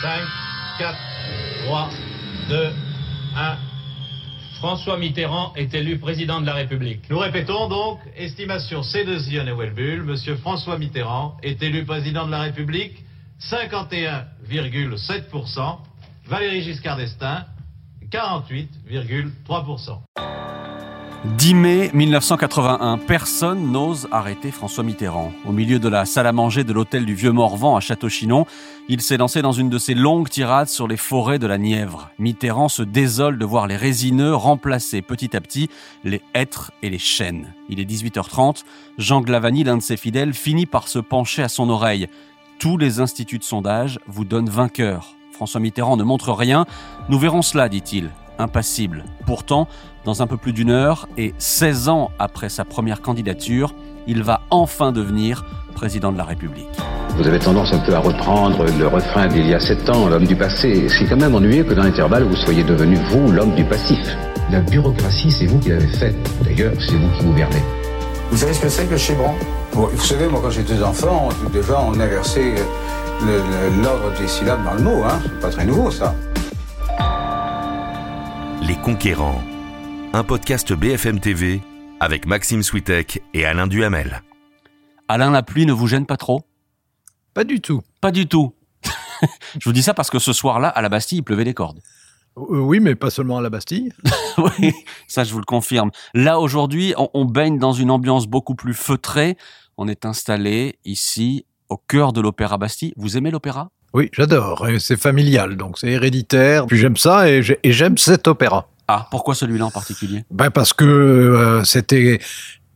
5, 4, 3, 2, 1. François Mitterrand est élu président de la République. Nous répétons donc, estimation C2 et Welbull, Monsieur François Mitterrand est élu président de la République, 51,7%, Valérie Giscard d'Estaing, 48,3%. 10 mai 1981, personne n'ose arrêter François Mitterrand. Au milieu de la salle à manger de l'hôtel du Vieux Morvan à Château-Chinon, il s'est lancé dans une de ses longues tirades sur les forêts de la Nièvre. Mitterrand se désole de voir les résineux remplacer petit à petit les hêtres et les chênes. Il est 18h30, Jean Glavani, l'un de ses fidèles, finit par se pencher à son oreille. Tous les instituts de sondage vous donnent vainqueur. François Mitterrand ne montre rien. Nous verrons cela, dit-il impassible. Pourtant, dans un peu plus d'une heure et 16 ans après sa première candidature, il va enfin devenir président de la République. Vous avez tendance un peu à reprendre le refrain d'il y a 7 ans, l'homme du passé. C'est quand même ennuyeux que dans l'intervalle, vous soyez devenu, vous, l'homme du passif. La bureaucratie, c'est vous qui l'avez faite. D'ailleurs, c'est vous qui gouvernez. Vous savez ce que c'est que le chibron? Vous savez, moi, quand j'étais enfant, déjà, on inversait l'ordre des syllabes dans le mot. Hein. C'est pas très nouveau, ça. Les Conquérants, un podcast BFM TV avec Maxime Switek et Alain Duhamel. Alain, la pluie ne vous gêne pas trop? Pas du tout. Pas du tout. Je vous dis ça parce que ce soir-là, à la Bastille, il pleuvait des cordes. Euh, oui, mais pas seulement à la Bastille. oui, ça je vous le confirme. Là, aujourd'hui, on, on baigne dans une ambiance beaucoup plus feutrée. On est installé ici, au cœur de l'Opéra Bastille. Vous aimez l'opéra? Oui, j'adore. C'est familial, donc c'est héréditaire. Puis j'aime ça et j'aime cet opéra. Ah, pourquoi celui-là en particulier? Ben parce que euh, c'était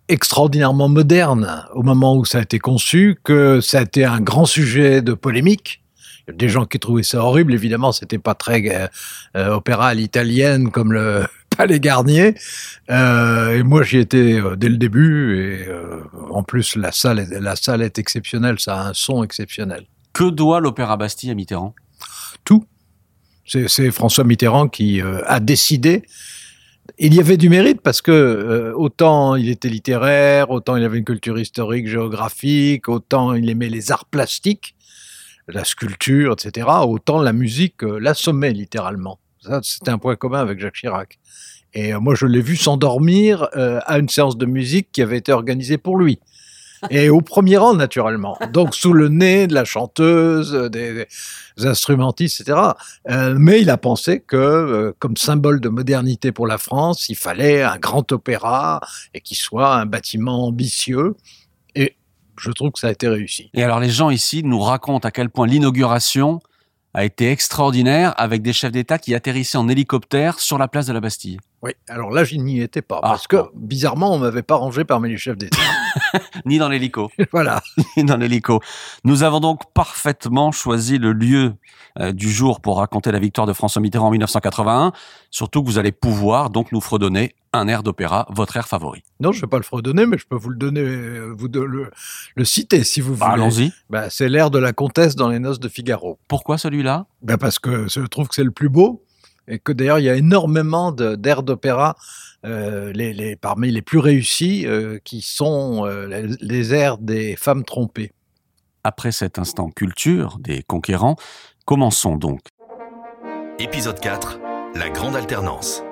extraordinairement moderne au moment où ça a été conçu, que ça a été un grand sujet de polémique. Il y a des gens qui trouvaient ça horrible, évidemment, c'était pas très euh, euh, opéra à l'italienne comme le Palais Garnier. Euh, et moi, j'y étais euh, dès le début, et en plus, la salle, est, la salle est exceptionnelle, ça a un son exceptionnel. Que doit l'Opéra Bastille à Mitterrand? Tout. C'est François Mitterrand qui euh, a décidé. Il y avait du mérite parce que euh, autant il était littéraire, autant il avait une culture historique, géographique, autant il aimait les arts plastiques, la sculpture, etc. Autant la musique euh, l'assommait littéralement. Ça, c'était un point commun avec Jacques Chirac. Et moi, je l'ai vu s'endormir à une séance de musique qui avait été organisée pour lui. Et au premier rang, naturellement. Donc, sous le nez de la chanteuse, des, des instrumentistes, etc. Euh, mais il a pensé que, euh, comme symbole de modernité pour la France, il fallait un grand opéra et qu'il soit un bâtiment ambitieux. Et je trouve que ça a été réussi. Et alors les gens ici nous racontent à quel point l'inauguration a été extraordinaire avec des chefs d'État qui atterrissaient en hélicoptère sur la place de la Bastille. Oui, alors là, je n'y étais pas. Ah. parce que, bizarrement, on m'avait pas rangé parmi les chefs d'État. Ni dans l'hélico. voilà. Ni dans l'hélico. Nous avons donc parfaitement choisi le lieu euh, du jour pour raconter la victoire de François Mitterrand en 1981. Surtout que vous allez pouvoir donc nous fredonner un air d'opéra, votre air favori. Non, je ne vais pas le fredonner, mais je peux vous le donner, euh, vous de- le, le citer si vous Bah, voulez. Allons-y. Bah, c'est l'air de la comtesse dans les noces de Figaro. Pourquoi celui-là? Ben parce que je trouve que c'est le plus beau et que d'ailleurs il y a énormément d'airs d'opéra, euh, les, les- parmi les plus réussis, euh, qui sont euh, les, les airs des femmes trompées. Après cet instant culture des conquérants, commençons donc. Épisode 4, la grande alternance.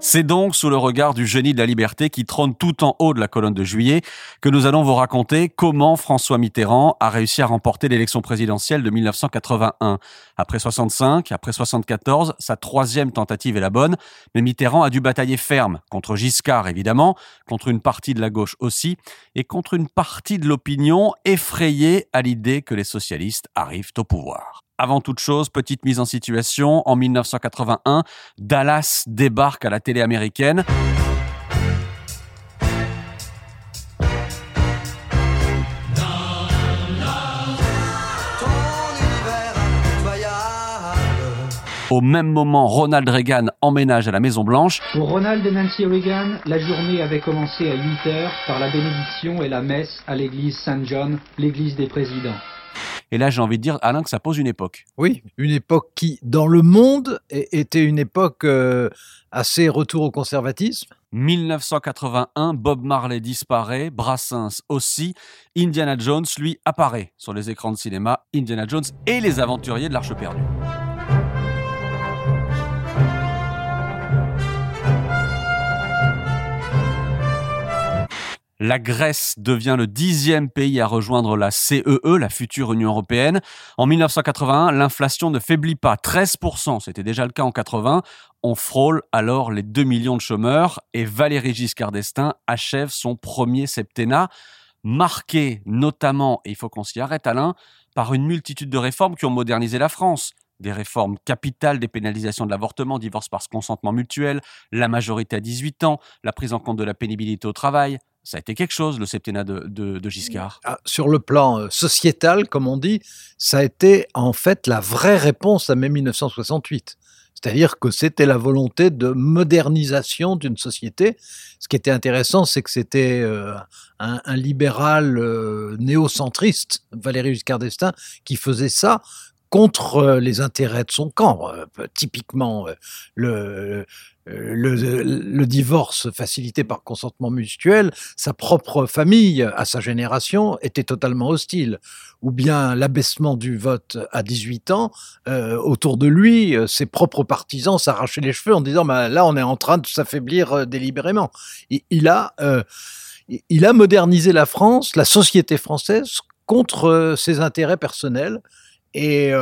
C'est donc sous le regard du génie de la liberté qui trône tout en haut de la colonne de juillet que nous allons vous raconter comment François Mitterrand a réussi à remporter l'élection présidentielle de 1981. Après 65, après 74, sa troisième tentative est la bonne, mais Mitterrand a dû batailler ferme contre Giscard évidemment, contre une partie de la gauche aussi, et contre une partie de l'opinion effrayée à l'idée que les socialistes arrivent au pouvoir. Avant toute chose, petite mise en situation, en 1981, Dallas débarque à la télé américaine. Au même moment, Ronald Reagan emménage à la Maison Blanche. Pour Ronald et Nancy Reagan, la journée avait commencé à 8 heures par la bénédiction et la messe à l'église Saint John, l'église des présidents. Et là, j'ai envie de dire, Alain, que ça pose une époque. Oui, une époque qui, dans le monde, était une époque euh, assez retour au conservatisme. 1981, Bob Marley disparaît, Brassens aussi, Indiana Jones, lui, apparaît sur les écrans de cinéma, Indiana Jones et les aventuriers de l'Arche perdue. La Grèce devient le dixième pays à rejoindre la CEE, e, la future Union européenne. En 1981, l'inflation ne faiblit pas, 13%, c'était déjà le cas en 80. On frôle alors les 2 millions de chômeurs et Valéry Giscard d'Estaing achève son premier septennat, marqué notamment, et il faut qu'on s'y arrête Alain, par une multitude de réformes qui ont modernisé la France des réformes capitales, des pénalisations de l'avortement, divorce par consentement mutuel, la majorité à 18 ans, la prise en compte de la pénibilité au travail, ça a été quelque chose, le septennat de, Giscard. Ah, sur le plan euh, sociétal, comme on dit, ça a été en fait la vraie réponse à mai 1968. C'est-à-dire que c'était la volonté de modernisation d'une société. Ce qui était intéressant, c'est que c'était euh, un, libéral euh, néocentriste, Valéry Giscard d'Estaing, qui faisait ça contre les intérêts de son camp. typiquement, le, le, divorce facilité par consentement mutuel, sa propre famille, à sa génération, était totalement hostile. Ou bien l'abaissement du vote à 18 ans, euh, autour de lui, euh, ses propres partisans s'arrachaient les cheveux en disant bah, là, on est en train de s'affaiblir euh, délibérément. Il, a, il a modernisé la France, la société française, contre ses intérêts personnels. Et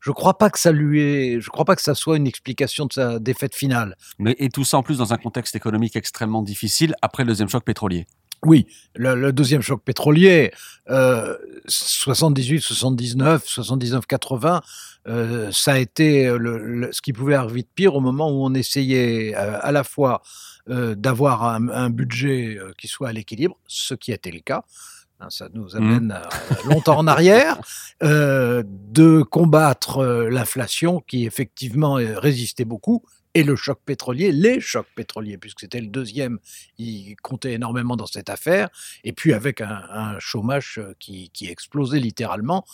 je crois pas que ça lui est, je crois pas que ça soit une explication de sa défaite finale. Mais et tout ça en plus dans un contexte économique extrêmement difficile après le deuxième choc pétrolier. Oui, le, deuxième choc pétrolier, euh, 78, 79, 79, 80, euh, ça a été le, ce qui pouvait arriver de pire au moment où on essayait euh, à la fois euh, d'avoir un, un, budget euh, qui soit à l'équilibre, ce qui était le cas, ça nous mmh. amène longtemps en arrière, euh, de combattre euh, l'inflation qui effectivement euh, résistait beaucoup, et le choc pétrolier, les chocs pétroliers, puisque c'était le deuxième, il comptait énormément dans cette affaire, et puis avec un, chômage qui, explosait littéralement.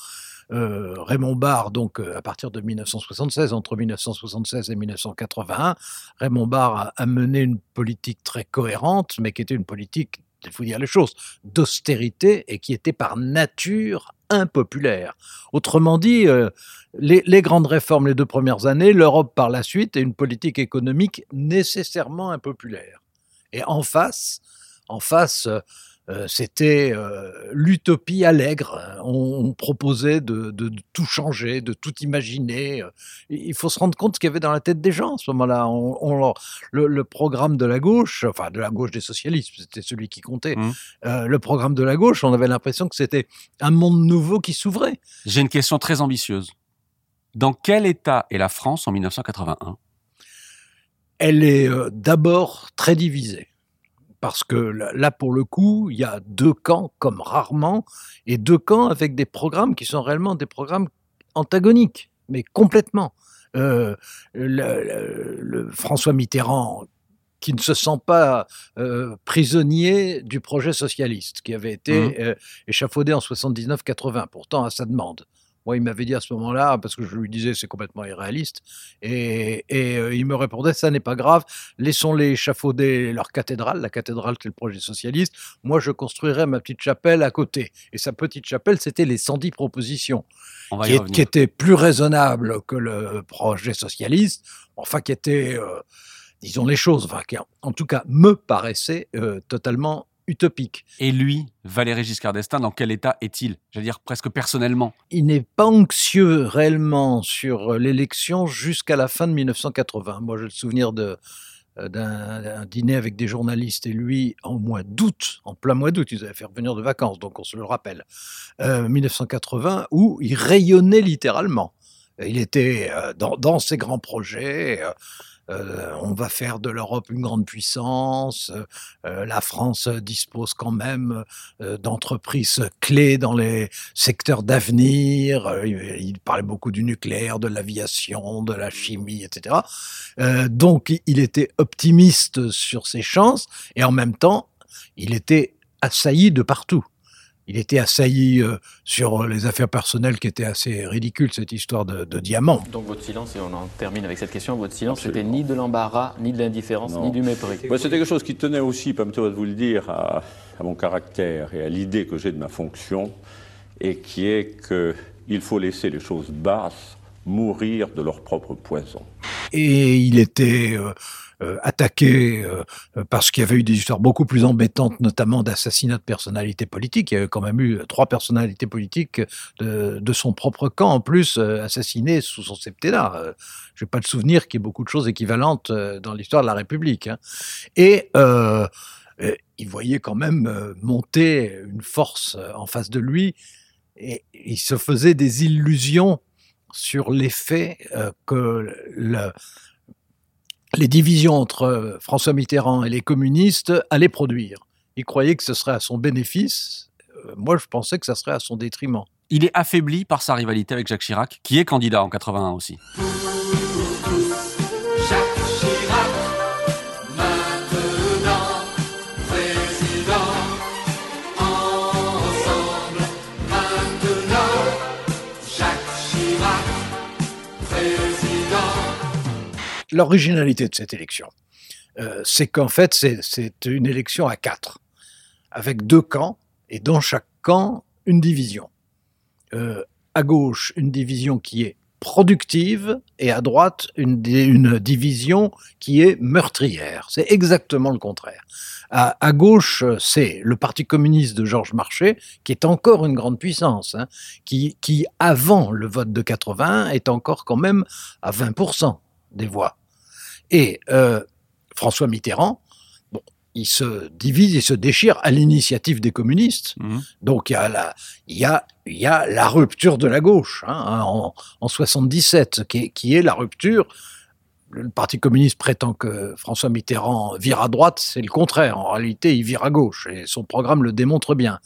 Raymond Barre, donc à partir de 1976, entre 1976 et 1981, Raymond Barre a mené une politique très cohérente, mais qui était une politique il faut dire les choses, d'austérité et qui était par nature impopulaire. Autrement dit, euh, les, les, grandes réformes les deux premières années, l'Europe par la suite et une politique économique nécessairement impopulaire. Et en face, en face, euh, euh, c'était euh, l'utopie allègre. On, proposait de, tout changer, de tout imaginer. Il faut se rendre compte ce qu'il y avait dans la tête des gens à ce moment-là. On, le, programme de la gauche, enfin de la gauche des socialistes, c'était celui qui comptait. Mmh. Euh, le programme de la gauche, on avait l'impression que c'était un monde nouveau qui s'ouvrait. J'ai une question très ambitieuse. Dans quel état est la France en 1981 Elle est d'abord très divisée parce que là, pour le coup, il y a deux camps comme rarement, et deux camps avec des programmes qui sont réellement des programmes antagoniques, mais complètement. Euh, le, François Mitterrand, qui ne se sent pas euh, prisonnier du projet socialiste, qui avait été mmh. euh, échafaudé en 79-80, pourtant à sa demande. Moi, il m'avait dit à ce moment-là, parce que je lui disais c'est complètement irréaliste, et, euh, il me répondait ça n'est pas grave, laissons-les échafauder leur cathédrale, la cathédrale c'est le projet socialiste, moi je construirai ma petite chapelle à côté. Et sa petite chapelle, c'était les 110 propositions, qui, étaient plus raisonnables que le projet socialiste, enfin qui étaient, euh, disons les choses, enfin, qui en tout cas me paraissaient euh, totalement utopique. Et lui, Valéry Giscard d'Estaing, dans quel état est-il? J'allais dire presque personnellement. Il n'est pas anxieux réellement sur euh, l'élection jusqu'à la fin de 1980. Moi, j'ai le souvenir de euh, d'un dîner avec des journalistes et lui en mois d'août, en plein mois d'août, ils avaient fait revenir de vacances, donc on se le rappelle, 1980, euh, où il rayonnait littéralement. Il était dans, dans ses grands projets. Euh, on va faire de l'Europe une grande puissance. Euh, la France dispose quand même euh, d'entreprises clés dans les secteurs d'avenir. il parlait beaucoup du nucléaire, de l'aviation, de la chimie, etc. donc il était optimiste sur ses chances et en même temps, il était assailli de partout. Il était assailli euh, sur les affaires personnelles qui étaient assez ridicules, cette histoire de, de diamants. Donc votre silence, et on en termine avec cette question, votre silence, c'était ni de l'embarras, ni de l'indifférence, ni du mépris. Moi, c'était quelque chose qui tenait aussi, permettez-moi de vous le dire, à, à mon caractère et à l'idée que j'ai de ma fonction, et qui est qu'il faut laisser les choses basses mourir de leur propre poison. Et il était euh, euh, attaqué euh, parce qu'il y avait eu des histoires beaucoup plus embêtantes, notamment d'assassinats de personnalités politiques. Il y a quand même eu trois personnalités politiques de, son propre camp, en plus, euh, assassinées sous son septennat. Euh, Je n'ai pas de souvenir qu'il y ait beaucoup de choses équivalentes euh, dans l'histoire de la République. hein. Et euh, euh, il voyait quand même euh, monter une force euh, en face de lui, et il se faisait des illusions sur l'effet euh, que le- les divisions entre euh, François Mitterrand et les communistes allaient produire. Il croyait que ce serait à son bénéfice. Euh, Moi, je pensais que ça serait à son détriment. Il est affaibli par sa rivalité avec Jacques Chirac, qui est candidat en 81 aussi. L'originalité de cette élection, euh, c'est qu'en fait, c'est- une élection à quatre, avec deux camps, et dans chaque camp, une division. Euh, à gauche, une division qui est productive, et à droite, une, di- une division qui est meurtrière. C'est exactement le contraire. À, gauche, c'est le Parti communiste de Georges Marchais, qui est encore une grande puissance, hein, qui, qui, avant le vote de 80, est encore quand même à 20% des voix. Et euh, François Mitterrand, bon, il se divise, il se déchire à l'initiative des communistes. Mhm. Donc il y a la, il y a, il y a la rupture de la gauche hein, en, en 77, qui est, qui est la rupture. Le Parti communiste prétend que François Mitterrand vire à droite, c'est le contraire. En réalité, il vire à gauche et son programme le démontre bien.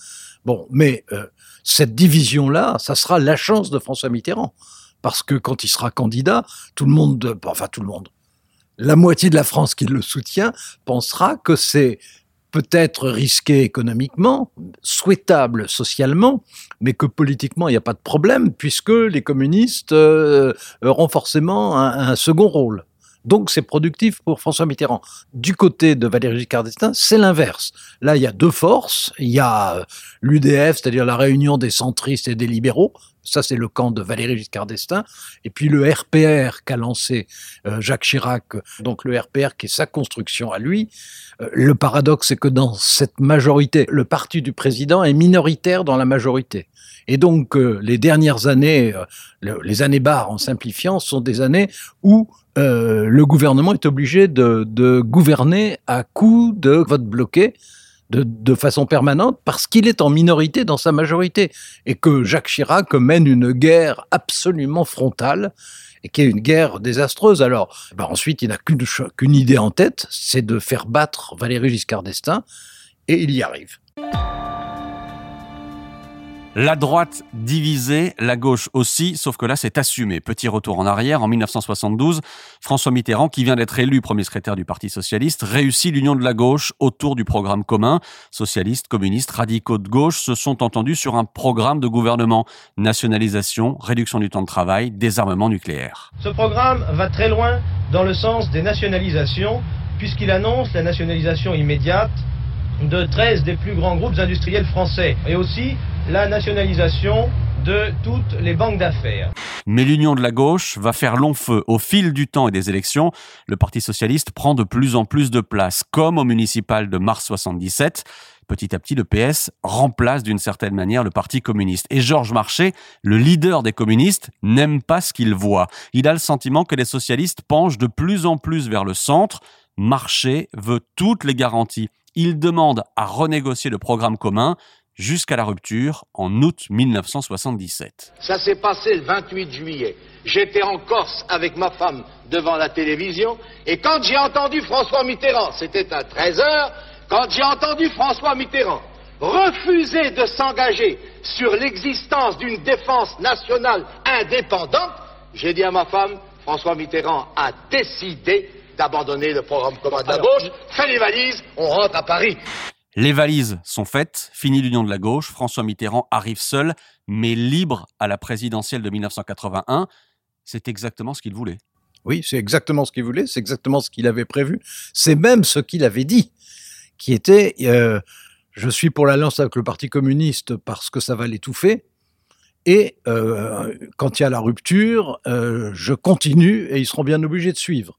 Bon, mais euh, cette division-là, ça sera la chance de François Mitterrand. Parce que quand il sera candidat, tout le monde, enfin tout le monde, la moitié de la France qui le soutient pensera que c'est peut-être risqué économiquement, souhaitable socialement, mais que politiquement il n'y a pas de problème puisque les communistes euh, auront forcément un, un second rôle. Donc c'est productif pour François Mitterrand. Du côté de Valéry Giscard d'Estaing, c'est l'inverse. Là, il y a deux forces. Il y a euh, l'UDF, c'est-à-dire la réunion des centristes et des libéraux. Ça, c'est le camp de Valéry Giscard d'Estaing. Et puis le RPR qu'a lancé euh, Jacques Chirac, donc le RPR qui est sa construction à lui. Euh, le paradoxe, c'est que dans cette majorité, le parti du président est minoritaire dans la majorité. Et donc, les dernières années, le- les années barres en simplifiant, sont des années où euh, le gouvernement est obligé de, gouverner à coup de vote bloqué de, façon permanente parce qu'il est en minorité dans sa majorité et que Jacques Chirac mène une guerre absolument frontale et qui est une guerre désastreuse. Alors, ben ensuite, il n'a qu'une idée en tête, c'est de faire battre Valéry Giscard d'Estaing et il y arrive. La droite divisée, la gauche aussi, sauf que là c'est assumé. Petit retour en arrière, en 1972, François Mitterrand, qui vient d'être élu premier secrétaire du Parti socialiste, réussit l'union de la gauche autour du programme commun. Socialistes, communistes, radicaux de gauche se sont entendus sur un programme de gouvernement. Nationalisation, réduction du temps de travail, désarmement nucléaire. Ce programme va très loin dans le sens des nationalisations, puisqu'il annonce la nationalisation immédiate de 13 des plus grands groupes industriels français, et aussi la nationalisation de toutes les banques d'affaires. Mais l'union de la gauche va faire long feu. Au fil du temps et des élections, le Parti socialiste prend de plus en plus de place, comme au municipal de mars 77. Petit à petit, le PS remplace d'une certaine manière le Parti communiste. Et Georges Marchais, le leader des communistes, n'aime pas ce qu'il voit. Il a le sentiment que les socialistes penchent de plus en plus vers le centre. Marchais veut toutes les garanties. Il demande à renégocier le programme commun jusqu'à la rupture en août 1977. Ça s'est passé le 28 juillet. J'étais en Corse avec ma femme devant la télévision et quand j'ai entendu François Mitterrand, c'était à 13h, quand j'ai entendu François Mitterrand refuser de s'engager sur l'existence d'une défense nationale indépendante, j'ai dit à ma femme, François Mitterrand a décidé d'abandonner le programme commun de la gauche, fais les valises, on rentre à Paris. Les valises sont faites, fini l'union de la gauche, François Mitterrand arrive seul, mais libre à la présidentielle de 1981. C'est exactement ce qu'il voulait. Oui, c'est exactement ce qu'il voulait, c'est exactement ce qu'il avait prévu, c'est même ce qu'il avait dit, qui était euh, je suis pour l'alliance avec le Parti communiste parce que ça va l'étouffer, et euh, quand il y a la rupture, euh, je continue et ils seront bien obligés de suivre.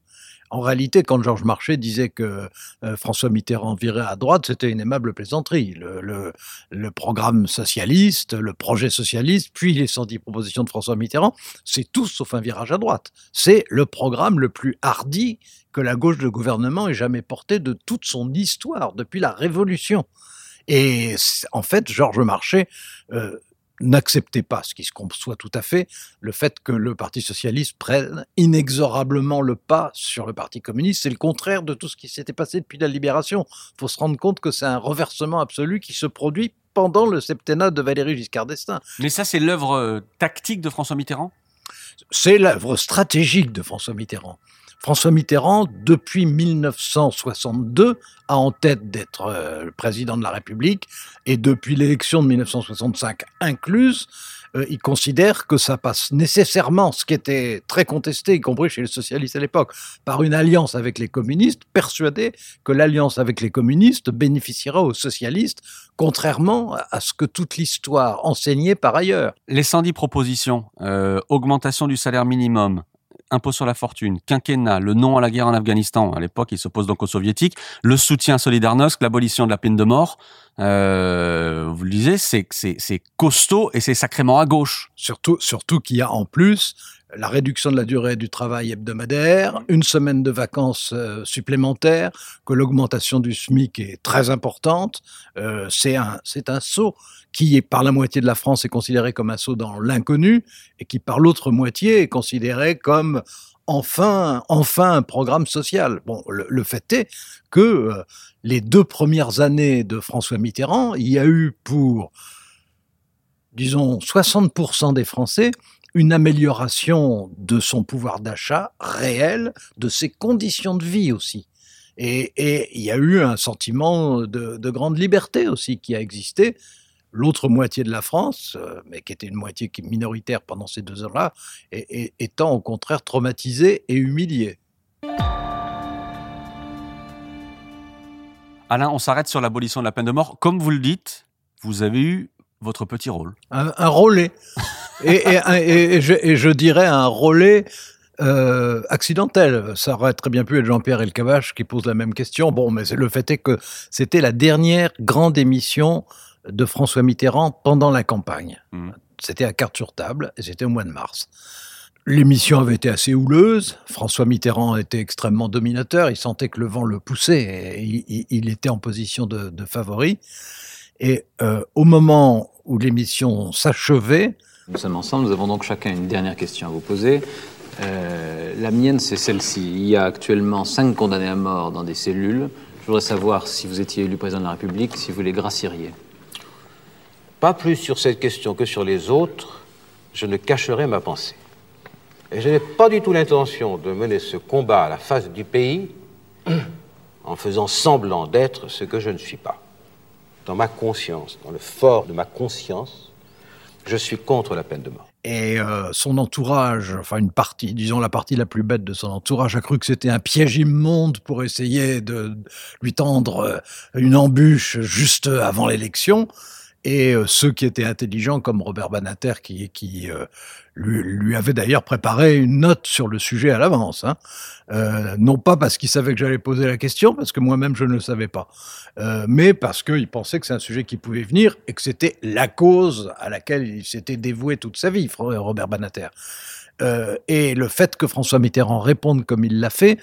En réalité, quand Georges Marchais disait que euh, François Mitterrand virait à droite, c'était une aimable plaisanterie. Le, programme socialiste, le projet socialiste, puis les 110 propositions de François Mitterrand, c'est tout sauf un virage à droite. C'est le programme le plus hardi que la gauche de gouvernement ait jamais porté de toute son histoire, depuis la Révolution. Et en fait, Georges Marchais euh, n'acceptait pas, ce qui se conçoit tout à fait, le fait que le Parti socialiste prenne inexorablement le pas sur le Parti communiste. C'est le contraire de tout ce qui s'était passé depuis la libération. Il faut se rendre compte que c'est un reversement absolu qui se produit pendant le septennat de Valéry Giscard d'Estaing. Mais ça, c'est l'œuvre euh, tactique de François Mitterrand? C'est l'œuvre stratégique de François Mitterrand. François Mitterrand, depuis 1962, a en tête d'être euh, président de la République et depuis l'élection de 1965 incluse, euh, il considère que ça passe nécessairement, ce qui était très contesté, y compris chez les socialistes à l'époque, par une alliance avec les communistes, persuadé que l'alliance avec les communistes bénéficiera aux socialistes, contrairement à ce que toute l'histoire enseignait par ailleurs. Les 110 propositions, euh, augmentation du salaire minimum, impôt sur la fortune, quinquennat, le non à la guerre en Afghanistan, à l'époque il s'oppose donc aux soviétiques, le soutien à Solidarnosc, l'abolition de la peine de mort, euh, vous le disiez, c'est, costaud et c'est sacrément à gauche. Surtout, surtout qu'il y a en plus la réduction de la durée du travail hebdomadaire, une semaine de vacances euh, supplémentaires, que l'augmentation du SMIC est très importante. Euh, c'est un, c'est un saut qui, par la moitié de la France, est considéré comme un saut dans l'inconnu et qui, par l'autre moitié, est considéré comme enfin, enfin un programme social. Bon, le, le fait est que euh, les deux premières années de François Mitterrand, il y a eu pour, disons, 60% des Français une amélioration de son pouvoir d'achat réel, de ses conditions de vie aussi. Et, il y a eu un sentiment de, de, grande liberté aussi qui a existé. L'autre moitié de la France, euh, mais qui était une moitié minoritaire pendant ces deux ans-là, étant au contraire traumatisée et humiliée. Alain, on s'arrête sur l'abolition de la peine de mort. Comme vous le dites, vous avez eu votre petit rôle. Un, un relais. et, et, et, je, et, je, dirais un relais euh, accidentel. Ça aurait très bien pu être Jean-Pierre Elkabach qui pose la même question. Bon, mais le fait est que c'était la dernière grande émission de François Mitterrand pendant la campagne. Mmh. C'était à carte sur table et c'était au mois de mars. L'émission avait été assez houleuse. François Mitterrand était extrêmement dominateur. Il sentait que le vent le poussait et il, il était en position de, de favori. Et euh, au moment où l'émission s'achevait, nous sommes ensemble, nous avons donc chacun une dernière question à vous poser. Euh, la mienne, c'est celle-ci. Il y a actuellement cinq condamnés à mort dans des cellules. Je voudrais savoir si vous étiez élu président de la République, si vous les gracieriez. Pas plus sur cette question que sur les autres, je ne cacherai ma pensée. Et je n'ai pas du tout l'intention de mener ce combat à la face du pays en faisant semblant d'être ce que je ne suis pas. Dans ma conscience, dans le fort de ma conscience, je suis contre la peine de mort. Et euh, son entourage, enfin une partie, disons la partie la plus bête de son entourage, a cru que c'était un piège immonde pour essayer de lui tendre euh, une embûche juste avant l'élection. Et euh, ceux qui étaient intelligents, comme Robert Banater, qui, euh, lui, avait d'ailleurs préparé une note sur le sujet à l'avance. Hein. Euh, non pas parce qu'il savait que j'allais poser la question, parce que moi-même je ne le savais pas, mais parce qu'il pensait que c'est un sujet qui pouvait venir et que c'était la cause à laquelle il s'était dévoué toute sa vie, Robert Banater. Et le fait que François Mitterrand réponde comme il l'a fait,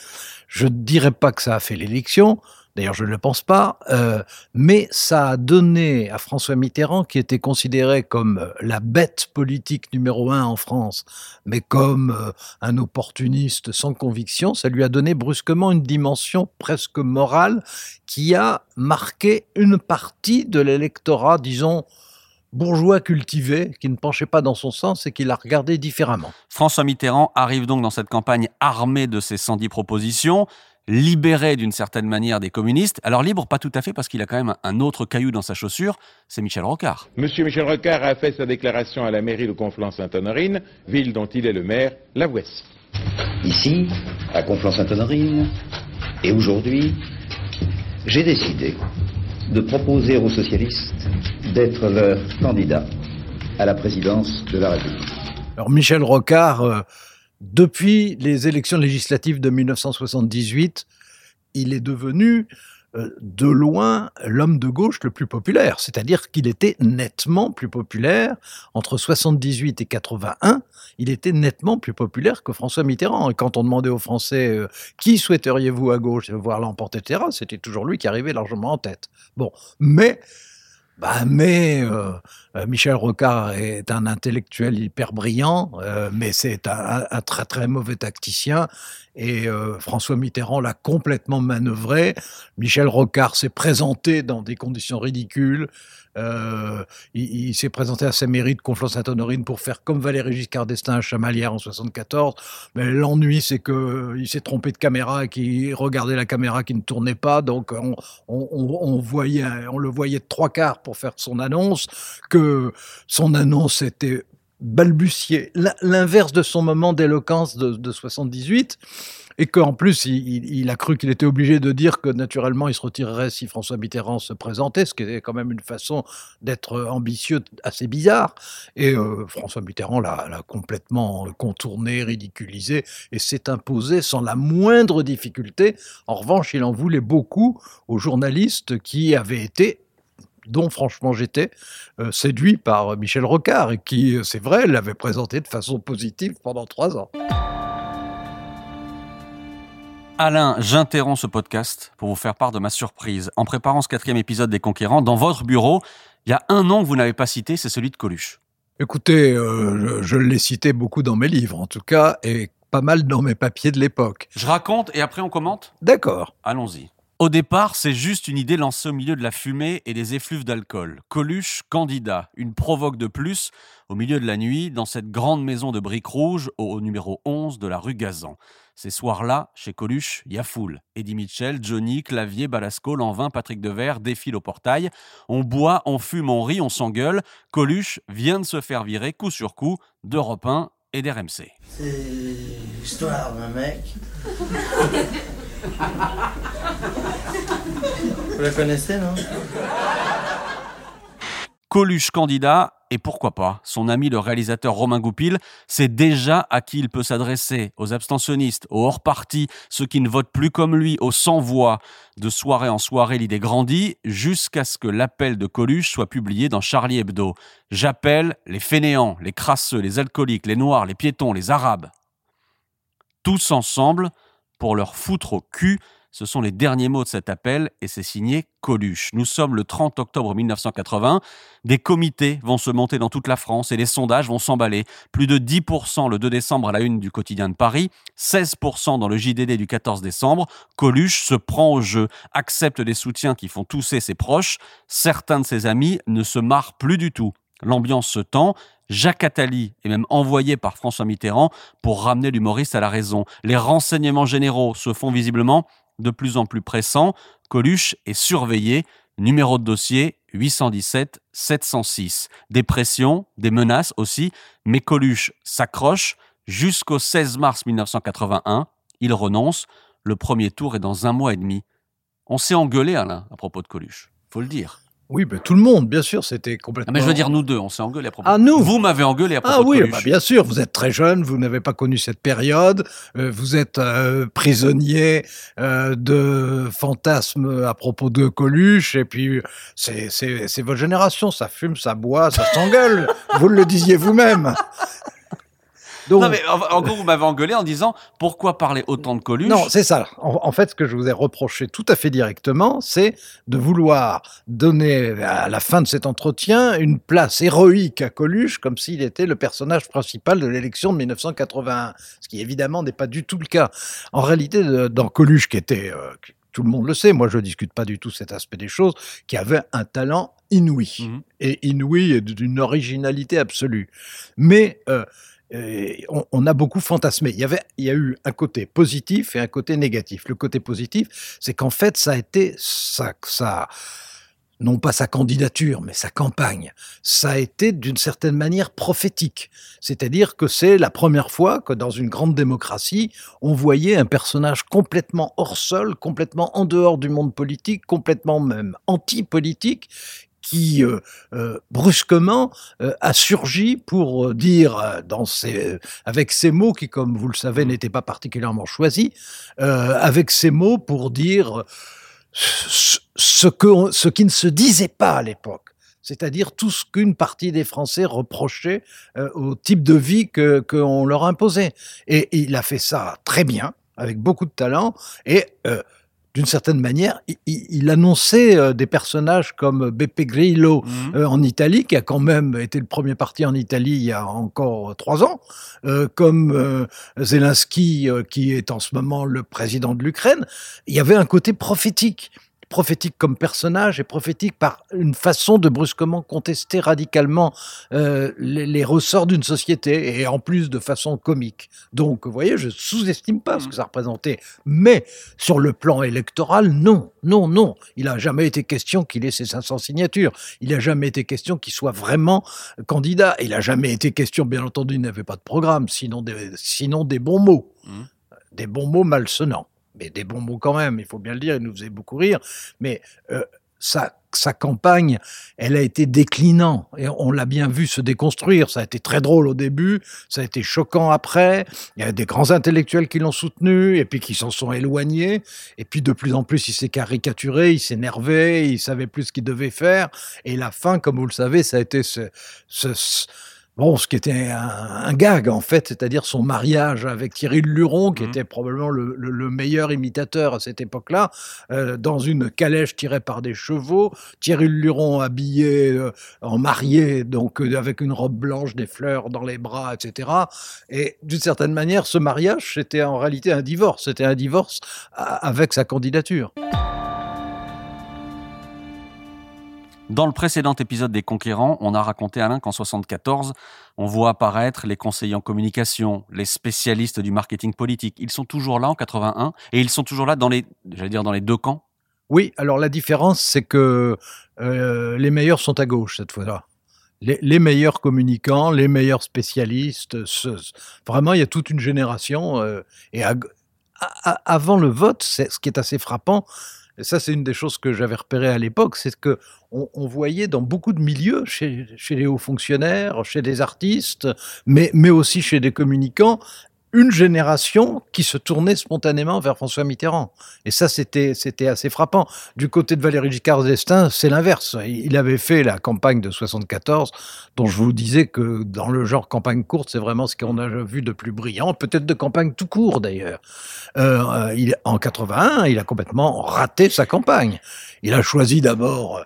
je ne dirais pas que ça a fait l'élection, D'ailleurs, je ne le pense pas, euh, mais ça a donné à François Mitterrand, qui était considéré comme la bête politique numéro un en France, mais comme euh, un opportuniste sans conviction, ça lui a donné brusquement une dimension presque morale qui a marqué une partie de l'électorat, disons, bourgeois cultivé, qui ne penchait pas dans son sens et qui l'a regardé différemment. François Mitterrand arrive donc dans cette campagne armé de ses 110 propositions. Libéré d'une certaine manière des communistes. Alors libre, pas tout à fait, parce qu'il a quand même un autre caillou dans sa chaussure, c'est Michel Rocard. Monsieur Michel Rocard a fait sa déclaration à la mairie de Conflans-Sainte-Honorine, ville dont il est le maire. La voici. Ici, à Conflans-Sainte-Honorine, et aujourd'hui, j'ai décidé de proposer aux socialistes d'être leur candidat à la présidence de la République. Alors Michel Rocard, euh, depuis les élections législatives de 1978, il est devenu euh, de loin l'homme de gauche le plus populaire, c'est-à-dire qu'il était nettement plus populaire entre 78 et 81, il était nettement plus populaire que François Mitterrand. Et quand on demandait aux Français euh, qui souhaiteriez-vous à gauche? Voir l'emporter, c'était toujours lui qui arrivait largement en tête. Bon, mais bah, mais euh, euh, Michel Rocard est un intellectuel hyper brillant, euh, mais c'est un, un, très très mauvais tacticien. Et euh, François Mitterrand l'a complètement manœuvré. Michel Rocard s'est présenté dans des conditions ridicules. Euh, il, s'est présenté à sa mairie de Conflans-Sainte-Honorine pour faire comme Valéry Giscard d'Estaing à Chamalières en 74. Mais l'ennui, c'est que il s'est trompé de caméra et qu'il regardait la caméra qui ne tournait pas. Donc on, on, on, voyait, on le voyait de trois quarts pour faire son annonce, que son annonce était balbutier, l'inverse de son moment d'éloquence de, de 78 et qu'en plus, il, a cru qu'il était obligé de dire que naturellement, il se retirerait si François Mitterrand se présentait, ce qui est quand même une façon d'être ambitieux assez bizarre. Et euh, François Mitterrand l'a complètement contourné, ridiculisé, et s'est imposé sans la moindre difficulté. En revanche, il en voulait beaucoup aux journalistes qui avaient été dont franchement j'étais euh, séduit par Michel Rocard qui, c'est vrai, l'avait présenté de façon positive pendant trois ans. Alain, j'interromps ce podcast pour vous faire part de ma surprise. En préparant ce quatrième épisode des Conquérants, dans votre bureau, il y a un nom que vous n'avez pas cité, c'est celui de Coluche. Écoutez, euh, je, je l'ai cité beaucoup dans mes livres, en tout cas, et pas mal dans mes papiers de l'époque. Je raconte et après on commente? D'accord. Allons-y. Au départ, c'est juste une idée lancée au milieu de la fumée et des effluves d'alcool. Coluche, candidat, une provoque de plus, au milieu de la nuit, dans cette grande maison de briques rouges au numéro 11 de la rue Gazan. Ces soirs-là, chez Coluche, il y a foule. Eddie Mitchell, Johnny, Clavier, Balasco, Lanvin, Patrick Devers défilent au portail. On boit, on fume, on rit, on s'engueule. Coluche vient de se faire virer coup sur coup d'Europe 1 et d'RMC. C'est l'histoire d'un mec. Vous la connaissez, non? Coluche candidat, et pourquoi pas, son ami le réalisateur Romain Goupil sait déjà à qui il peut s'adresser, aux abstentionnistes, aux hors-partis, ceux qui ne votent plus comme lui, aux sans-voix. De soirée en soirée, l'idée grandit, jusqu'à ce que l'appel de Coluche soit publié dans Charlie Hebdo. J'appelle les fainéants, les crasseux, les alcooliques, les noirs, les piétons, les arabes. Tous ensemble, pour leur foutre au cul ce sont les derniers mots de cet appel et c'est signé Coluche. Nous sommes le 30 octobre 1980. Des comités vont se monter dans toute la France et les sondages vont s'emballer. Plus de 10% le 2 décembre à la une du quotidien de Paris, 16% dans le JDD du 14 décembre. Coluche se prend au jeu, accepte des soutiens qui font tousser ses proches. Certains de ses amis ne se marrent plus du tout. L'ambiance se tend. Jacques Attali est même envoyé par François Mitterrand pour ramener l'humoriste à la raison. Les renseignements généraux se font visiblement de plus en plus pressant, Coluche est surveillé. Numéro de dossier 817 706. Des pressions, des menaces aussi, mais Coluche s'accroche jusqu'au 16 mars 1981. Il renonce. Le premier tour est dans un mois et demi. On s'est engueulé, Alain, à propos de Coluche. Faut le dire. Oui, mais tout le monde, bien sûr, c'était complètement. Ah, mais je veux dire, nous deux, on s'est engueulé à propos. Ah, nous Vous m'avez engueulé à propos ah, oui, de bah, bien sûr, vous êtes très jeune, vous n'avez pas connu cette période, euh, vous êtes euh, prisonnier euh, de fantasmes à propos de Coluche, et puis c'est c'est- c'est votre génération, ça fume, ça boit, ça s'engueule, vous le disiez vous-même. Donc, Non, mais en, en gros, vous m'avez engueulé en disant pourquoi parler autant de Coluche Non, c'est ça. En, en fait, ce que je vous ai reproché tout à fait directement, c'est de vouloir donner à la fin de cet entretien une place héroïque à Coluche, comme s'il était le personnage principal de l'élection de 1981, ce qui évidemment n'est pas du tout le cas. En réalité, dans Coluche, qui était, euh, tout le monde le sait, moi je discute pas du tout cet aspect des choses, qui avait un talent inouï, et inouï et d'une originalité absolue. Mais euh, on a beaucoup fantasmé. Il y avait, il y a eu un côté positif et un côté négatif. Le côté positif, c'est qu'en fait, ça a été ça, ça, non pas sa candidature, mais sa campagne. Ça a été d'une certaine manière prophétique. C'est-à-dire que c'est la première fois que dans une grande démocratie, on voyait un personnage complètement hors sol, complètement en dehors du monde politique, complètement même anti-politique, qui euh, euh, brusquement euh, a surgi pour dire dans avec ces mots qui, comme vous le savez, n'étaient pas particulièrement choisis, avec ces mots pour dire ce, que on- ce qui ne se disait pas à l'époque. C'est-à-dire tout ce qu'une partie des Français reprochait euh, au type de vie que qu'on leur imposait. Et il a fait ça très bien, avec beaucoup de talent, et euh, d'une certaine manière, il, annonçait euh, des personnages comme Beppe Grillo euh, en Italie, qui a quand même été le premier parti en Italie il y a encore trois ans, euh, comme euh, Zelensky, qui est en ce moment le président de l'Ukraine. Il y avait un côté prophétique prophétique comme personnage et prophétique par une façon de brusquement contester radicalement euh, les, les ressorts d'une société et en plus de façon comique. Donc, vous voyez, je sous-estime pas ce que ça représentait. Mais sur le plan électoral, non, non, non. Il n'a jamais été question qu'il ait ses 500 signatures. Il n'a jamais été question qu'il soit vraiment candidat. Il n'a jamais été question, bien entendu, il n'avait pas de programme, sinon des, sinon des bons mots. Des bons mots malsonnants. Mais des bons mots quand même, il faut bien le dire, il nous faisait beaucoup rire. Mais euh, sa, campagne, elle a été déclinant et on l'a bien vu se déconstruire. Ça a été très drôle au début, ça a été choquant après. Il y a des grands intellectuels qui l'ont soutenu et puis qui s'en sont éloignés. Et puis de plus en plus, il s'est caricaturé, il s'énervait, il savait plus ce qu'il devait faire. Et la fin, comme vous le savez, ça a été ce- Bon, ce qui était un, un gag en fait, c'est-à-dire son mariage avec Thierry Luron, qui était probablement le, le- le meilleur imitateur à cette époque-là, euh, dans une calèche tirée par des chevaux, Thierry Luron habillé euh, en marié, donc euh, avec une robe blanche, des fleurs dans les bras, etc. Et d'une certaine manière, ce mariage, c'était en réalité un divorce, c'était un divorce avec sa candidature. Dans le précédent épisode des Conquérants, on a raconté Alain qu'en 74, on voit apparaître les conseillers en communication, les spécialistes du marketing politique. Ils sont toujours là en 81 et ils sont toujours là dans les, j'allais dire dans les deux camps. Oui, alors la différence, c'est que euh, les meilleurs sont à gauche cette fois-là. Les, meilleurs communicants, les meilleurs spécialistes, vraiment, il y a toute une génération. euh, et avant le vote, ce qui est assez frappant. Et ça, c'est une des choses que j'avais repérées à l'époque, c'est que on, voyait dans beaucoup de milieux, chez, chez les hauts fonctionnaires, chez des artistes, mais, mais aussi chez des communicants, une génération qui se tournait spontanément vers François Mitterrand. Et ça, c'était, c'était assez frappant. Du côté de Valéry Giscard d'Estaing, c'est l'inverse. Il avait fait la campagne de 74, dont je vous disais que dans le genre campagne courte, c'est vraiment ce qu'on a vu de plus brillant, peut-être de campagne tout court d'ailleurs. Euh, il, en 81, il a complètement raté sa campagne. Il a choisi d'abord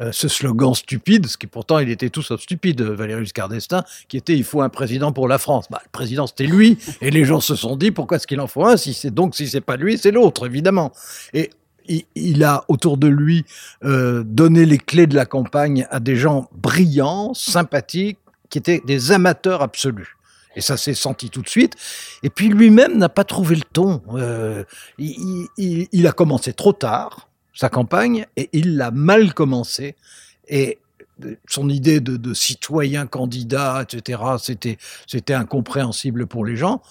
euh, ce slogan stupide, ce qui pourtant il était tout sauf stupide, Valéry Giscard d'Estaing, qui était il faut un président pour la France. Bah, le président c'était lui, et les gens se sont dit pourquoi est-ce qu'il en faut un si c'est donc si c'est pas lui c'est l'autre évidemment. Et il, a autour de lui euh, donné les clés de la campagne à des gens brillants, sympathiques, qui étaient des amateurs absolus. Et ça s'est senti tout de suite. Et puis lui-même n'a pas trouvé le ton. Euh, il a commencé trop tard sa campagne et il l'a mal commencé. Et son idée de, de citoyen candidat, etc., c'était c'était incompréhensible pour les gens.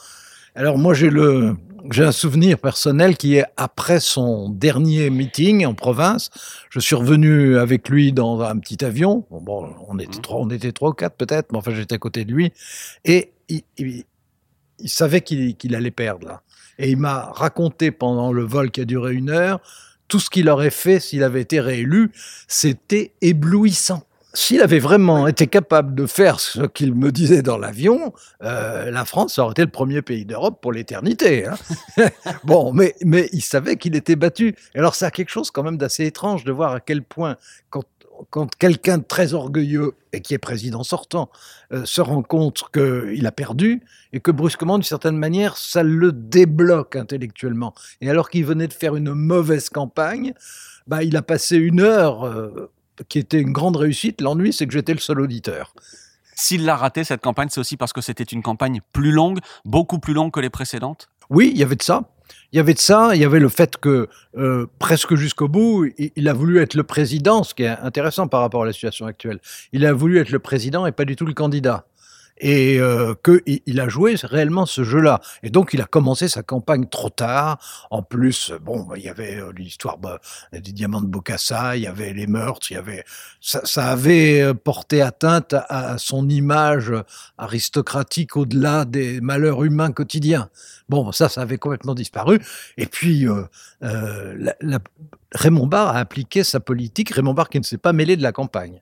Alors moi j'ai le j'ai un souvenir personnel qui est après son dernier meeting en province, je suis revenu avec lui dans un petit avion. Bon, bon, on était trois, on était trois ou quatre peut-être, mais enfin j'étais à côté de lui et il, il- il savait qu'il qu'il allait perdre là. Et il m'a raconté pendant le vol qui a duré une heure tout ce qu'il aurait fait s'il avait été réélu. C'était éblouissant. S'il avait vraiment été capable de faire ce qu'il me disait dans l'avion, euh, la France aurait été le premier pays d'Europe pour l'éternité. hein. bon, mais, mais il savait qu'il était battu. Alors, ça a quelque chose quand même d'assez étrange de voir à quel point, quand, quand quelqu'un de très orgueilleux et qui est président sortant euh, se rend compte qu'il a perdu et que brusquement, d'une certaine manière, ça le débloque intellectuellement. Et alors qu'il venait de faire une mauvaise campagne, bah, il a passé une heure euh, qui était une grande réussite. L'ennui, c'est que j'étais le seul auditeur. S'il l'a raté, cette campagne, c'est aussi parce que c'était une campagne plus longue, beaucoup plus longue que les précédentes? Oui, il y avait de ça. Il y avait de ça, il y avait le fait que euh, presque jusqu'au bout, il, il, a voulu être le président, ce qui est intéressant par rapport à la situation actuelle. Il a voulu être le président et pas du tout le candidat et euh, qu'il il a joué réellement ce jeu-là. Et donc, il a commencé sa campagne trop tard. En plus, bon, il y avait euh, l'histoire bah, des diamants de Bocassa, il y avait les meurtres, il y avait ça, avait euh, porté atteinte à, son image aristocratique au-delà des malheurs humains quotidiens. Bon, ça, ça avait complètement disparu. Et puis, euh, euh, Raymond Barre a appliqué sa politique. Raymond Barre qui ne s'est pas mêlé de la campagne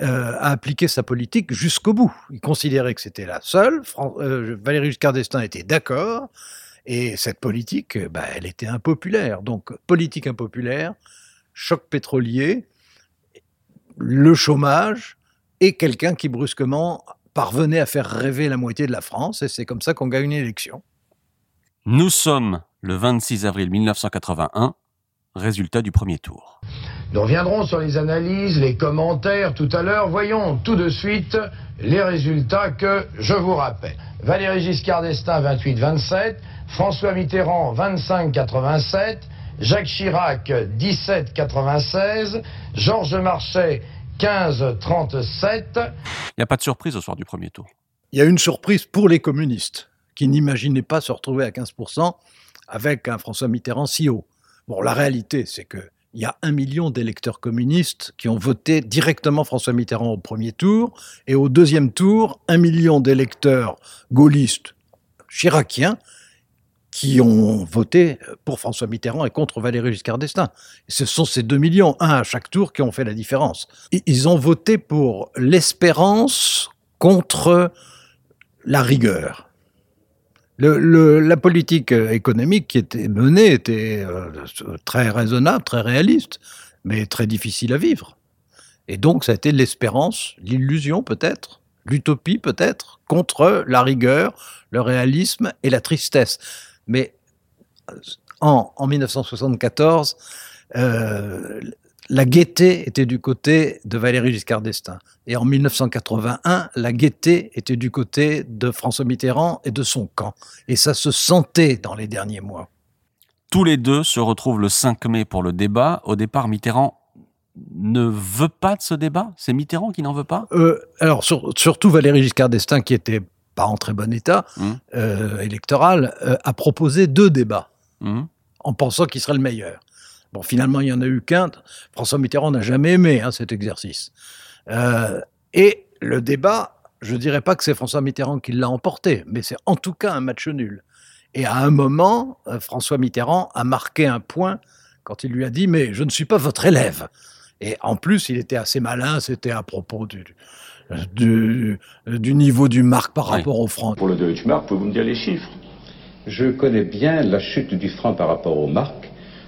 euh, a appliqué sa politique jusqu'au bout. Il considérait que c'était la seule. Fran euh, Valéry Giscard d'Estaing était d'accord. Et cette politique, bah, elle était impopulaire. Donc, politique impopulaire, choc pétrolier, le chômage et quelqu'un qui brusquement parvenait à faire rêver la moitié de la France. Et c'est comme ça qu'on gagne une élection. Nous sommes le 26 avril 1981, résultat du premier tour. Nous reviendrons sur les analyses, les commentaires tout à l'heure. Voyons tout de suite les résultats que je vous rappelle. Valéry Giscard d'Estaing 28-27, François Mitterrand 25-87, Jacques Chirac 17-96, Georges Marchais 15-37. Il n'y a pas de surprise au soir du premier tour. Il y a une surprise pour les communistes qui n'imaginaient pas se retrouver à 15% avec un François Mitterrand si haut. Bon, la réalité, c'est que il y a un million d'électeurs communistes qui ont voté directement François Mitterrand au premier tour, et au deuxième tour, un million d'électeurs gaullistes chiraciens qui ont voté pour François Mitterrand et contre Valéry Giscard d'Estaing. Ce sont ces deux millions, un à chaque tour, qui ont fait la différence. Ils ont voté pour l'espérance contre la rigueur. La politique économique qui était menée était euh, très raisonnable, très réaliste, mais très difficile à vivre. Et donc, ça a été l'espérance, l'illusion peut-être, l'utopie peut-être, contre la rigueur, le réalisme et la tristesse. Mais en, en 1974, euh, la gaieté était du côté de Valéry Giscard d'Estaing. Et en 1981, la gaieté était du côté de François Mitterrand et de son camp. Et ça se sentait dans les derniers mois. Tous les deux se retrouvent le 5 mai pour le débat. Au départ, Mitterrand ne veut pas de ce débat? C'est Mitterrand qui n'en veut pas? Euh, Alors, sur, surtout Valéry Giscard d'Estaing, qui était pas en très bon état mmh. euh, électoral, euh, a proposé deux débats mmh. en pensant qu'il serait le meilleur. Bon, finalement, il n'y en a eu qu'un. François Mitterrand n'a jamais aimé hein, cet exercice. Euh, et le débat, je ne dirais pas que c'est François Mitterrand qui l'a emporté, mais c'est en tout cas un match nul. Et à un moment, euh, François Mitterrand a marqué un point quand il lui a dit Mais je ne suis pas votre élève. Et en plus, il était assez malin, c'était à propos du, du, du, niveau du marque par rapport oui. au franc. Pour le Deutschmark, pouvez-vous me dire les chiffres? Je connais bien la chute du franc par rapport au marque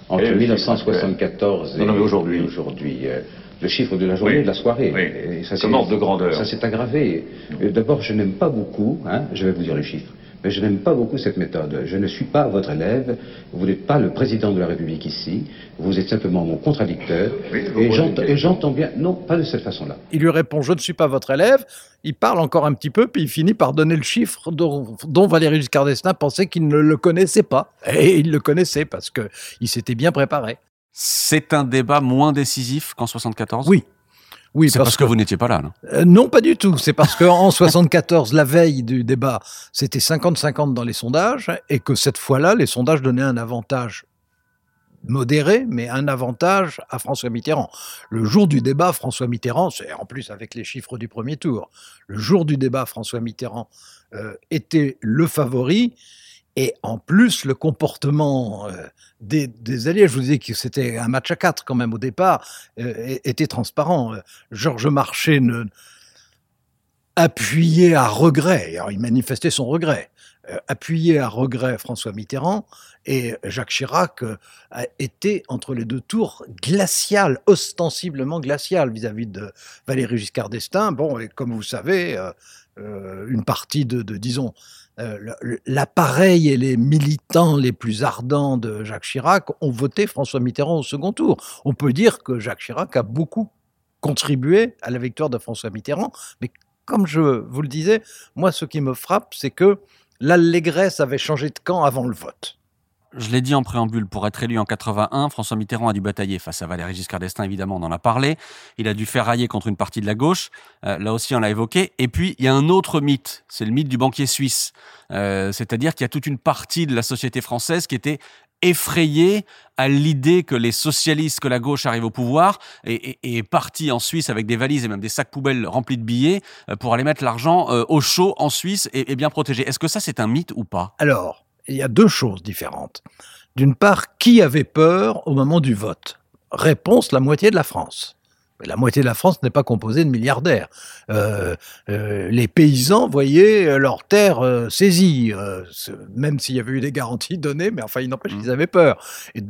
entre Et 1974 non, non, mais et aujourd'hui. aujourd'hui. Euh, le chiffre de la journée, Oui. de la soirée. Oui. Et ça, Comme ordre de grandeur. Ça s'est aggravé. D'abord, je n'aime pas beaucoup, hein, je vais vous dire les chiffres, mais je n'aime pas beaucoup cette méthode. Je ne suis pas votre élève, vous n'êtes pas le président de la République ici, vous êtes simplement mon contradicteur. Oui, et j'entends bien, non, pas de cette façon-là. Il lui répond Je ne suis pas votre élève. Il parle encore un petit peu, puis il finit par donner le chiffre dont, dont Valéry Giscard d'Estaing pensait qu'il ne le connaissait pas. Et il le connaissait parce qu'il s'était bien préparé. C'est un débat moins décisif qu'en 74 Oui. Oui, c'est parce, que, vous n'étiez pas là. Non? Euh, non, pas du tout. C'est parce qu'en 74, la veille du débat, c'était 50-50 dans les sondages, et que cette fois-là, les sondages donnaient un avantage modéré, mais un avantage à François Mitterrand. Le jour du débat, François Mitterrand, c'est en plus avec les chiffres du premier tour, le jour du débat, François Mitterrand euh, était le favori, et en plus, le comportement euh, des, alliés, je vous disais que c'était un match à quatre quand même au départ, euh, était transparent. Georges Marchais appuyait à regret, alors il manifestait son regret, euh, appuyé à regret François Mitterrand, et Jacques Chirac euh, a été entre les deux tours glacial, ostensiblement glacial vis-à-vis -vis de Valéry Giscard d'Estaing. Bon, et comme vous savez, euh, une partie de disons, euh, l'appareil et les militants les plus ardents de Jacques Chirac ont voté François Mitterrand au second tour. On peut dire que Jacques Chirac a beaucoup contribué à la victoire de François Mitterrand, mais comme je vous le disais, moi, ce qui me frappe, c'est que l'allégresse avait changé de camp avant le vote. Je l'ai dit en préambule, pour être élu en 81, François Mitterrand a dû batailler face à Valéry Giscard d'Estaing, évidemment, on en a parlé. Il a dû faire railler contre une partie de la gauche. Euh, là aussi, on l'a évoqué. Et puis, il y a un autre mythe, c'est le mythe du banquier suisse. Euh, C'est-à-dire qu'il y a toute une partie de la société française qui était effrayée à l'idée que les socialistes, que la gauche arrive au pouvoir et, et, et parti en Suisse avec des valises et même des sacs poubelles remplis de billets euh, pour aller mettre l'argent euh, au chaud en Suisse et, et bien protégé. Est-ce que ça, c'est un mythe ou pas? Alors, il y a deux choses différentes. D'une part, qui avait peur au moment du vote? Réponse, la moitié de la France. Mais la moitié de la France n'est pas composée de milliardaires. Euh, euh, les paysans voyaient leurs terres euh, saisies, euh, même s'il y avait eu des garanties données, mais enfin, il n'empêche qu'ils avaient peur. Et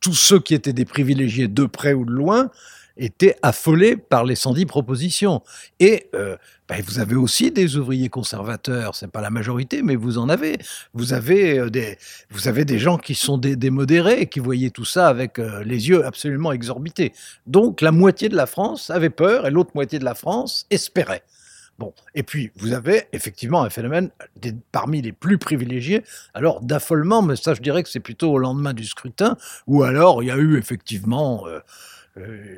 tous ceux qui étaient des privilégiés de près ou de loin étaient affolés par les 110 propositions. Et euh, ben, vous avez aussi des ouvriers conservateurs, c'est pas la majorité, mais vous en avez. Vous avez euh, des, vous avez des gens qui sont des, des modérés qui voyaient tout ça avec euh, les yeux absolument exorbités. Donc la moitié de la France avait peur et l'autre moitié de la France espérait. Bon, et puis vous avez effectivement un phénomène des- parmi les plus privilégiés, alors d'affolement, mais ça je dirais que c'est plutôt au lendemain du scrutin, ou alors il y a eu effectivement euh, euh,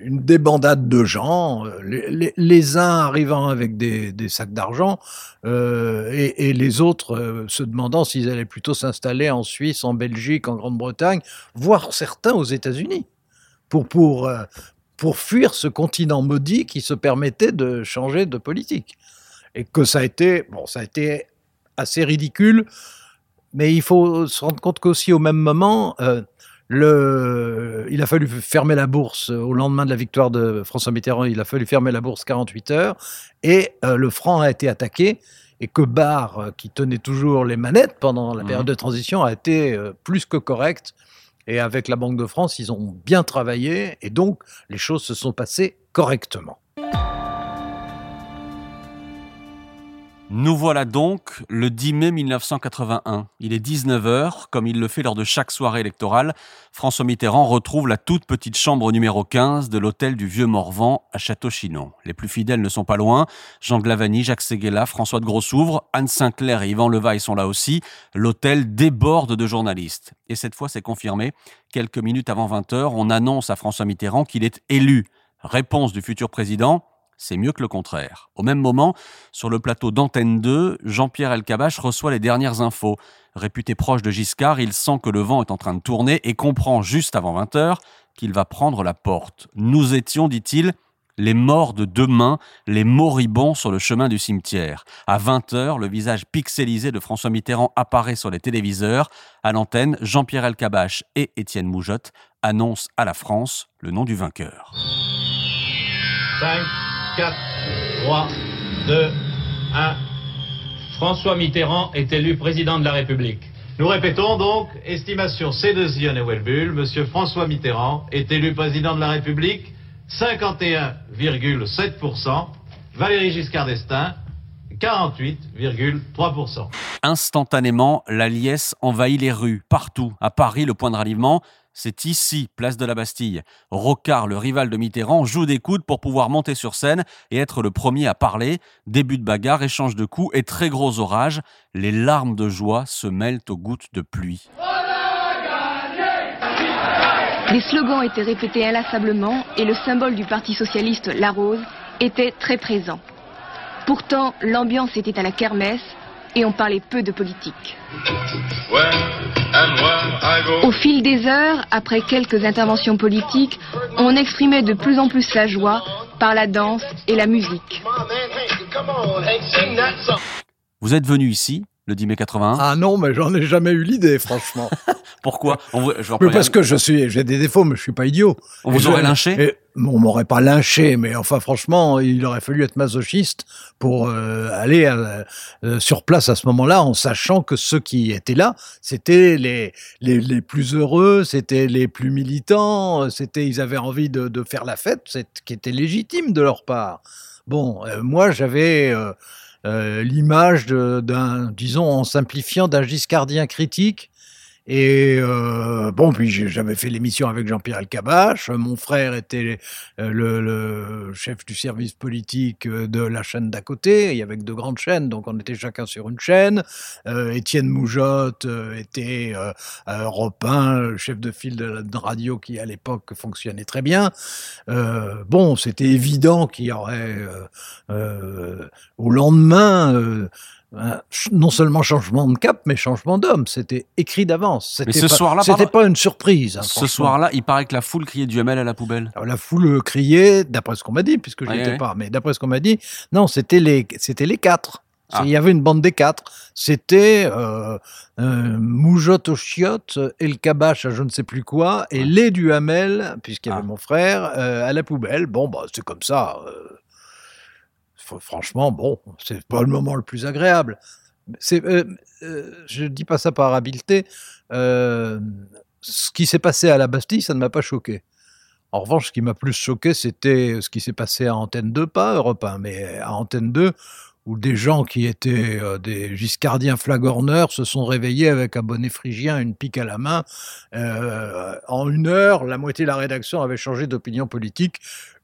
une débandade de gens, euh, les, uns arrivant avec des, sacs d'argent euh, et, les autres euh, se demandant s'ils allaient plutôt s'installer en Suisse, en Belgique, en Grande-Bretagne, voire certains aux États-Unis, pour, pour, euh, pour fuir ce continent maudit qui se permettait de changer de politique. Et que ça a été, bon, ça a été assez ridicule, mais il faut se rendre compte qu'aussi au même moment, euh, le, il a fallu fermer la bourse au lendemain de la victoire de François Mitterrand. Il a fallu fermer la bourse 48 heures et euh, le franc a été attaqué. Et que Barre, euh, qui tenait toujours les manettes pendant la période de transition, a été euh, plus que correct. Et avec la Banque de France, ils ont bien travaillé et donc les choses se sont passées correctement. Nous voilà donc le 10 mai 1981. Il est 19h, comme il le fait lors de chaque soirée électorale. François Mitterrand retrouve la toute petite chambre numéro 15 de l'hôtel du Vieux Morvan à Château-Chinon. Les plus fidèles ne sont pas loin. Jean Glavani, Jacques Séguéla, François de Grossouvre, Anne Sinclair et Yvan Levaille sont là aussi. L'hôtel déborde de journalistes. Et cette fois, c'est confirmé. Quelques minutes avant 20h, on annonce à François Mitterrand qu'il est élu. Réponse du futur président c'est mieux que le contraire. Au même moment, sur le plateau d'Antenne 2, Jean-Pierre Elkabach reçoit les dernières infos. Réputé proche de Giscard, il sent que le vent est en train de tourner et comprend juste avant 20h qu'il va prendre la porte. Nous étions, dit-il, les morts de demain, les moribonds sur le chemin du cimetière. À 20h, le visage pixelisé de François Mitterrand apparaît sur les téléviseurs. À l'antenne, Jean-Pierre Elkabach et Étienne Moujotte annoncent à la France le nom du vainqueur. 5, 4, 3, 2, 1. François Mitterrand est élu président de la République. Nous répétons donc, estimation C2 et Welbull, Monsieur François Mitterrand est élu président de la République, 51,7%, Valéry Giscard d'Estaing, 48,3%. Instantanément, la liesse envahit les rues, partout. À Paris, le point de ralliement, c'est ici, place de la Bastille. Rocard, le rival de Mitterrand, joue des coudes pour pouvoir monter sur scène et être le premier à parler. Début de bagarre, échange de coups et très gros orage. Les larmes de joie se mêlent aux gouttes de pluie. Les slogans étaient répétés inlassablement et le symbole du Parti socialiste, la rose, était très présent. Pourtant, l'ambiance était à la kermesse et on parlait peu de politique. Au fil des heures, après quelques interventions politiques, on exprimait de plus en plus la joie par la danse et la musique. Vous êtes venu ici, le 10 mai 81 Ah non, mais j'en ai jamais eu l'idée, franchement. Pourquoi? On vous- je vais en Mais parler parce que je suis, j'ai des défauts, mais je suis pas idiot. On vous aurait lynché? et- On m'aurait pas lynché, mais enfin, franchement, il aurait fallu être masochiste pour euh, aller euh, euh, sur place à ce moment-là, en sachant que ceux qui étaient là, c'était les, les, les plus heureux, c'était les plus militants, c'était, ils avaient envie de, de faire la fête, qui était légitime de leur part. Bon, euh, moi, j'avais l'image de- d'un, disons, en simplifiant, d'un giscardien critique Et euh, bon, puis j'avais fait l'émission avec Jean-Pierre Elkabach. Mon frère était euh, le, chef du service politique euh, de la chaîne d'à côté. Il y avait deux grandes chaînes, donc on était chacun sur une chaîne. Étienne Moujotte était euh, à Europe 1, le chef de file de la radio qui à l'époque fonctionnait très bien. Bon, c'était évident qu'il y aurait au lendemain non seulement changement de cap, mais changement d'homme. C'était écrit d'avance. Mais ce pas- soir-là, c'était pardon, pas une surprise. hein, Ce soir-là, il paraît que la foule criait Duhamel à la poubelle. Alors, la foule criait, d'après ce qu'on m'a dit, puisque je l'étais ouais. pas, mais d'après ce qu'on m'a dit, non, c'était les, c'était les quatre. Ah. Il y avait une bande des quatre. C'était euh, euh, Moujotte au chiottes, El Kabash à je ne sais plus quoi, et les Duhamel, puisqu'il y avait mon frère, euh, à la poubelle. Bon, bah, c'est comme ça. Franchement, bon, c'est pas le moment le plus agréable. C'est, euh, euh, je dis pas ça par habileté. euh, ce qui s'est passé à la Bastille, ça ne m'a pas choqué. En revanche, ce qui m'a plus choqué, c'était ce qui s'est passé à Antenne 2, pas Europe 1, mais à Antenne 2, où des gens qui étaient euh, des giscardiens flagorneurs se sont réveillés avec un bonnet phrygien, une pique à la main. Euh, en une heure, la moitié de la rédaction avait changé d'opinion politique,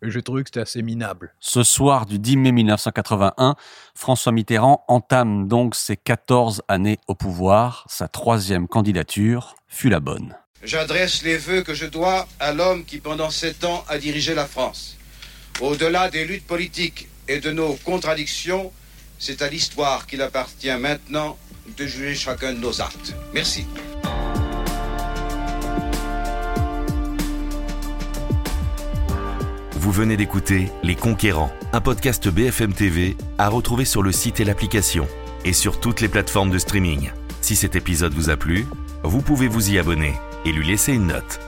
et j'ai trouvé que c'était assez minable. Ce soir du 10 mai 1981, François Mitterrand entame donc ses 14 années au pouvoir. Sa troisième candidature fut la bonne. J'adresse les vœux que je dois à l'homme qui pendant sept ans a dirigé la France. Au-delà des luttes politiques et de nos contradictions, c'est à l'histoire qu'il appartient maintenant de juger chacun de nos actes. Merci. Vous venez d'écouter Les Conquérants, un podcast BFM TV à retrouver sur le site et l'application et sur toutes les plateformes de streaming. Si cet épisode vous a plu, vous pouvez vous y abonner et lui laisser une note.